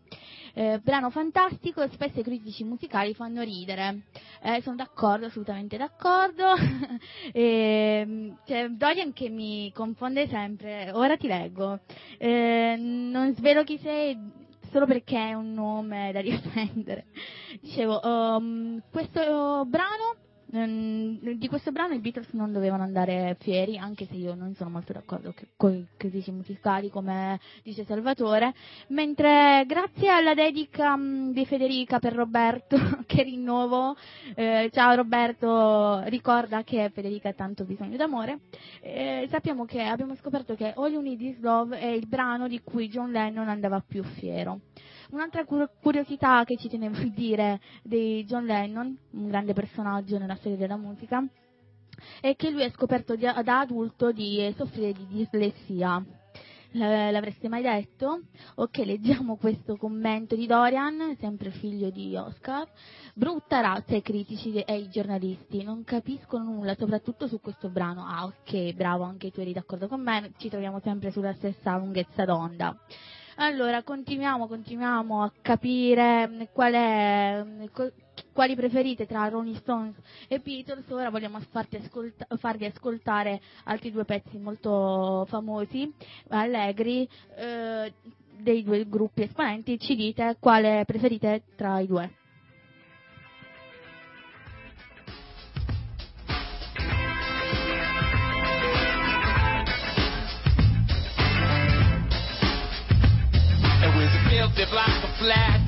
Eh, brano fantastico, spesso i critici musicali fanno ridere. Eh, sono d'accordo, assolutamente d'accordo. e, c'è Dorian che mi confonde sempre, ora ti leggo. Eh, non svelo chi sei solo perché è un nome da difendere. Dicevo, um, questo brano di questo brano i Beatles non dovevano andare fieri, anche se io non sono molto d'accordo con i critici musicali, come dice Salvatore, mentre grazie alla dedica mh, di Federica per Roberto, che rinnovo, eh, ciao Roberto, ricorda che Federica ha tanto bisogno d'amore, eh, sappiamo che abbiamo scoperto che All You Need Is Love è il brano di cui John Lennon andava più fiero. Un'altra cur- curiosità che ci tenevo a dire di John Lennon, un grande personaggio nella storia della musica, è che lui ha scoperto da adulto di soffrire di dislessia. L'avreste mai detto? Ok, leggiamo questo commento di Dorian, sempre figlio di Oscar. Brutta razza ai critici e ai giornalisti, non capiscono nulla, soprattutto su questo brano. Ah, ok, bravo, anche tu eri d'accordo con me, ci troviamo sempre sulla stessa lunghezza d'onda. Allora, continuiamo, continuiamo a capire qual è, co- quali preferite tra Rolling Stones e Beatles. Ora vogliamo farti ascolta- farvi ascoltare altri due pezzi molto famosi, allegri, eh, dei due gruppi esponenti. Ci dite quale preferite tra i due. Filthy block of flats.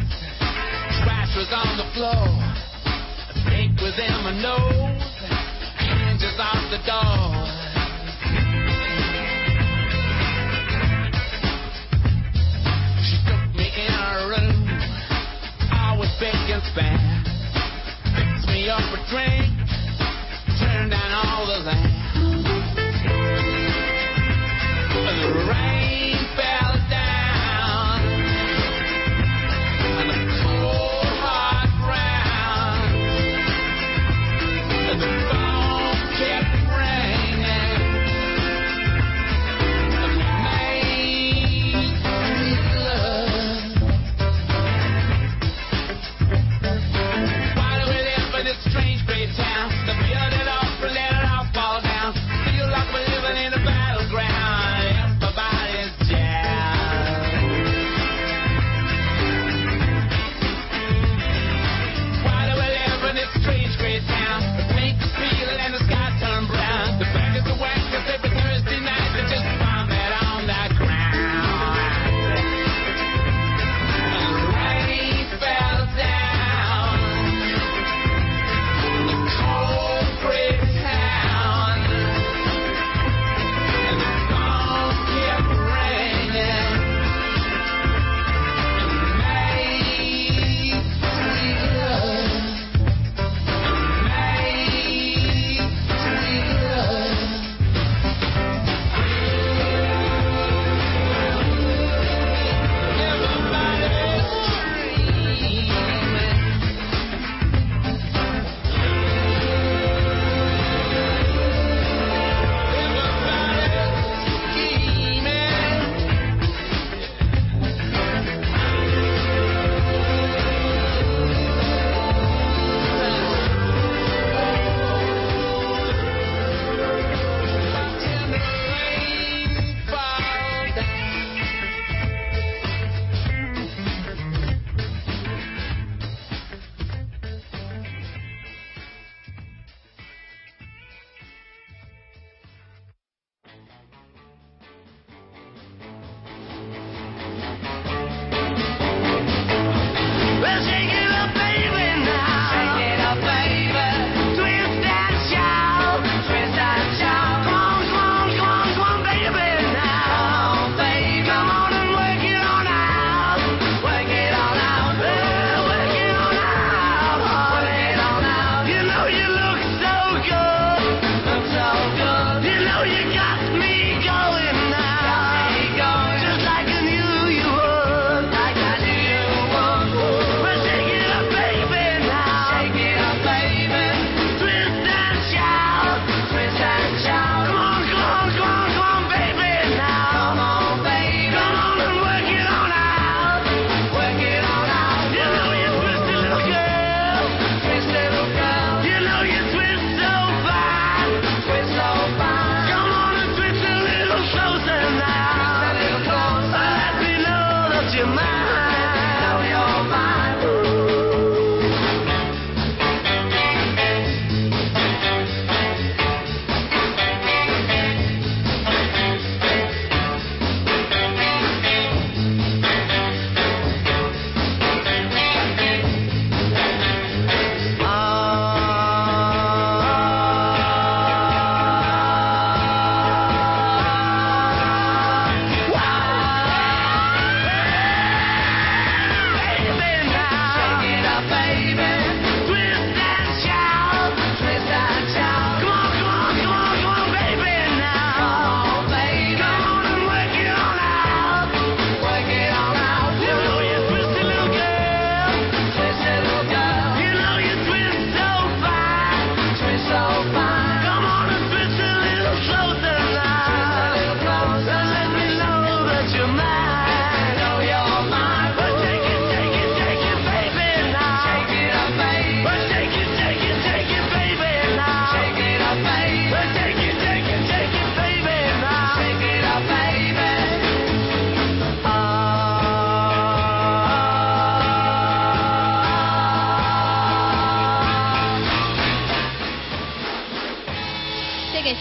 Trash was on the floor. A was in my nose. Hinges off the door. She took me in her room. I was big and span. Fixed me up a drink. Turned down all the lamps. The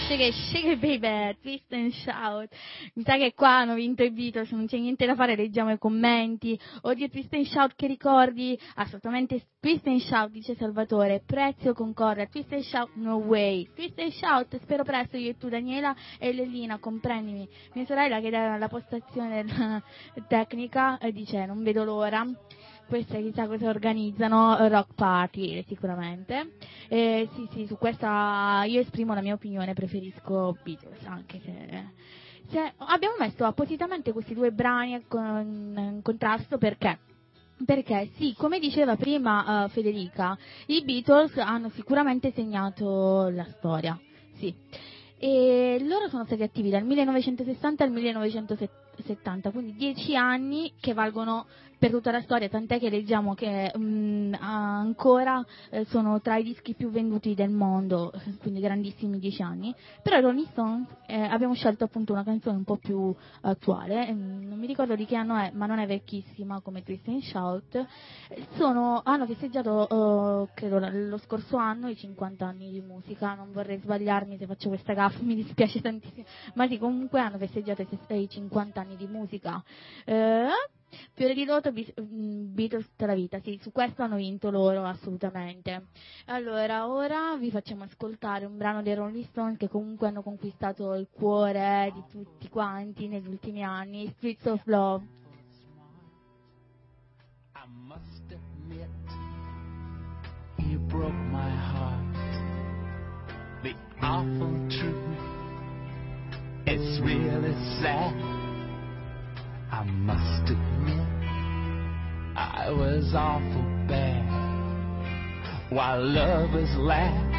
shake it baby, twist and shout. Mi sa che qua hanno vinto i Beatles, non c'è niente da fare, leggiamo i commenti. Oddio, twist and shout che ricordi? Assolutamente twist and shout, dice Salvatore. Prezio concorre, twist and shout no way. Twist and shout, spero presto io e tu Daniela e Lellina, comprendimi. Mia sorella che era alla postazione tecnica e dice non vedo l'ora queste chissà cosa organizzano, eh, rock party sicuramente. Eh, sì, sì, su questa io esprimo la mia opinione, preferisco Beatles, anche se, se- abbiamo messo appositamente questi due brani in contrasto perché? Perché sì, come diceva prima eh, Federica, i Beatles hanno sicuramente segnato la storia, sì. E loro sono stati attivi dal 1960 al 1970, quindi dieci anni che valgono per tutta la storia, tant'è che leggiamo che mm, ancora eh, sono tra i dischi più venduti del mondo, quindi grandissimi dieci anni. Però i Rolling Stones eh, abbiamo scelto appunto una canzone un po' più attuale, mm, non mi ricordo di che anno è, ma non è vecchissima come Twist and Shout. Eh, Sono, hanno festeggiato, eh, credo, lo scorso anno i 50 anni di musica, non vorrei sbagliarmi se faccio questa gaffa, mi dispiace tantissimo, ma sì, comunque hanno festeggiato i ses- i 50 anni di musica. Eh, Fiore di loto, mm, Beatles tutta la vita, sì, su questo hanno vinto loro assolutamente. Allora, ora vi facciamo ascoltare un brano dei Rolling Stones che comunque hanno conquistato il cuore di tutti quanti negli ultimi anni, Streets of Love. You broke my heart. The awful truth, it's really sad. I must admit, I was awful bad. While lovers laugh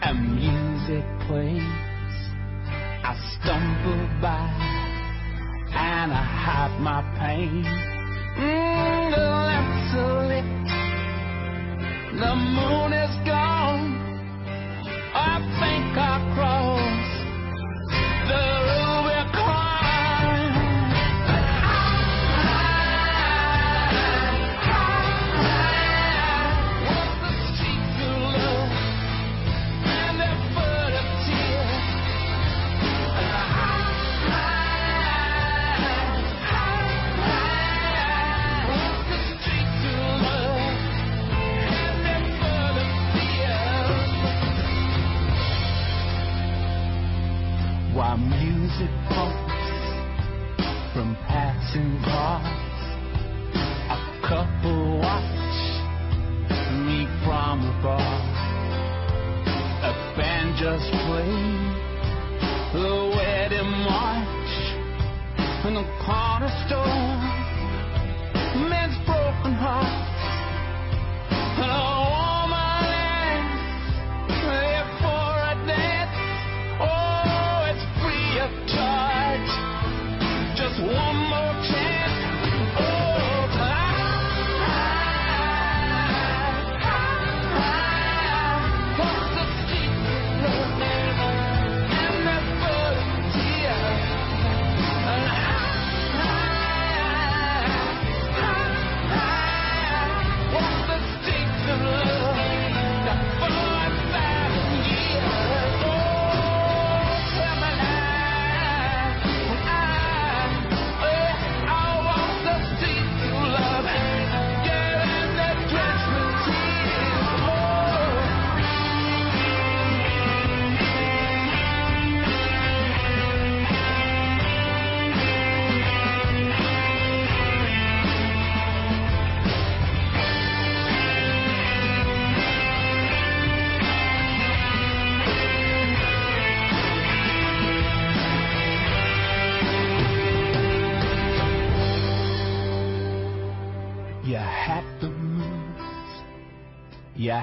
and music plays, I stumble by and I hide my pain. Mm, the lamps are lit, the moon is gone.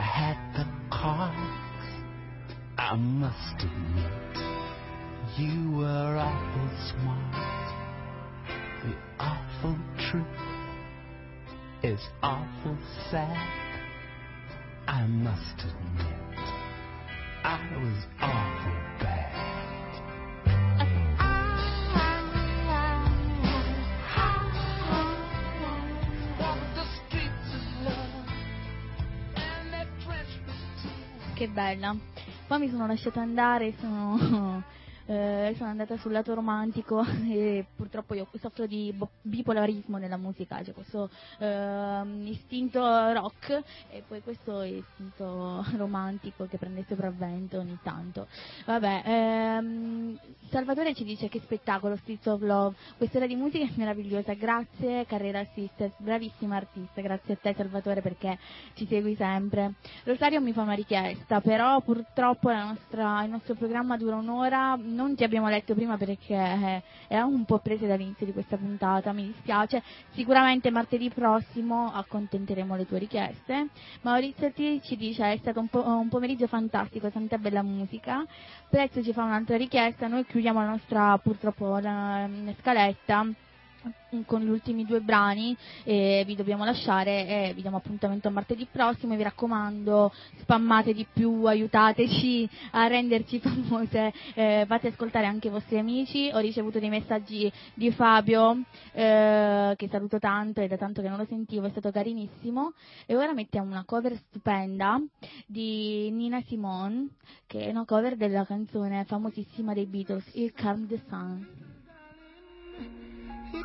Had the cars. I must admit, you were awful smart. The awful truth is awful sad. I must admit, I was awful Che bella. poi mi sono lasciata andare, sono, eh, sono andata sul lato romantico e purtroppo io soffro di bipolarismo nella musica, c'è questo ehm, istinto rock e poi questo istinto romantico che prende sopravvento ogni tanto. Vabbè, ehm, Salvatore ci dice che spettacolo, Streets of Love, quest'ora di musica è meravigliosa, grazie Carrera Sisters, bravissima artista, grazie a te Salvatore perché ci segui sempre. Rosario mi fa una richiesta, però purtroppo nostra- il nostro programma dura un'ora, non ti abbiamo letto prima perché eh, eravamo un po' prese dall'inizio di questa puntata, mi dispiace, sicuramente martedì prossimo accontenteremo le tue richieste. Maurizio T ci dice è stato un, po- un pomeriggio fantastico, tanta bella musica, Prezzo ci fa un'altra richiesta, noi chiudiamo la nostra purtroppo la, la scaletta con gli ultimi due brani e vi dobbiamo lasciare e vi diamo appuntamento a martedì prossimo e vi raccomando spammate di più, aiutateci a renderci famose, eh, fate ascoltare anche i vostri amici, ho ricevuto dei messaggi di Fabio eh, che saluto tanto e da tanto che non lo sentivo, è stato carinissimo e ora mettiamo una cover stupenda di Nina Simone che è una cover della canzone famosissima dei Beatles, Here Comes the Sun.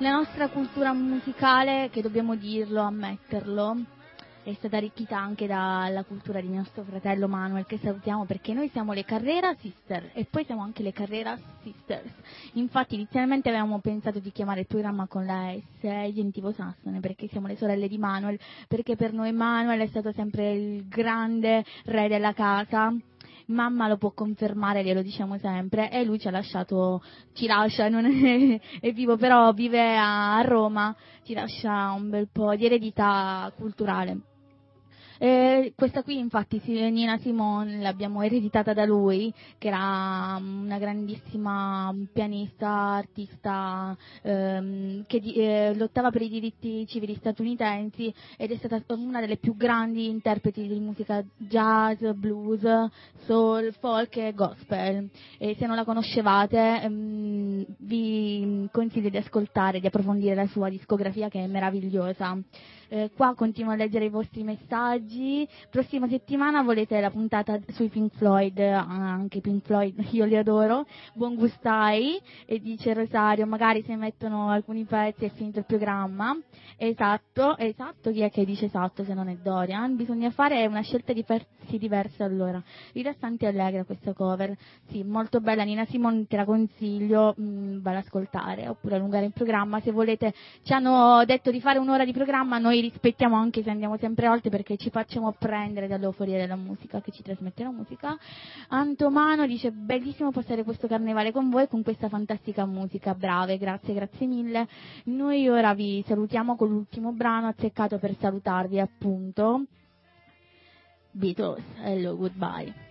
La nostra cultura musicale, che dobbiamo dirlo, ammetterlo, è stata arricchita anche dalla cultura di nostro fratello Manuel, che salutiamo perché noi siamo le Carrera Sister e poi siamo anche le Carrera Sisters. Infatti inizialmente avevamo pensato di chiamare il programma con la S e Gentivo Sassone perché siamo le sorelle di Manuel, perché per noi Manuel è stato sempre il grande re della casa. Mamma lo può confermare, glielo diciamo sempre, e lui ci ha lasciato, ci lascia, non è, è vivo, però vive a, Roma, ci lascia un bel po' di eredità culturale. Eh, questa qui infatti Nina Simone l'abbiamo ereditata da lui, che era una grandissima pianista, artista ehm, che eh, lottava per i diritti civili statunitensi ed è stata una delle più grandi interpreti di musica jazz, blues, soul, folk e gospel. E se non la conoscevate ehm, vi consiglio di ascoltare, di approfondire la sua discografia che è meravigliosa. Eh, qua continuo a leggere i vostri messaggi. Prossima settimana volete la puntata sui Pink Floyd, ah, anche Pink Floyd, io li adoro. Buon gustai e dice Rosario, magari se mettono alcuni pezzi è finito il programma. Esatto, esatto, chi è che dice esatto se non è Dorian? Bisogna fare una scelta di pezzi diversa allora. Rilassanti e allegra questa cover. Sì, molto bella Nina Simon, te la consiglio, mm, vale ad ascoltare oppure allungare il programma. Se volete, ci hanno detto di fare un'ora di programma, noi rispettiamo anche se andiamo sempre oltre perché ci facciamo prendere dall'euforia della musica che ci trasmette la musica. Antomano dice bellissimo passare questo carnevale con voi con questa fantastica musica, brave, grazie, grazie mille. Noi ora vi salutiamo con l'ultimo brano azzeccato per salutarvi appunto. Beatles, hello, goodbye.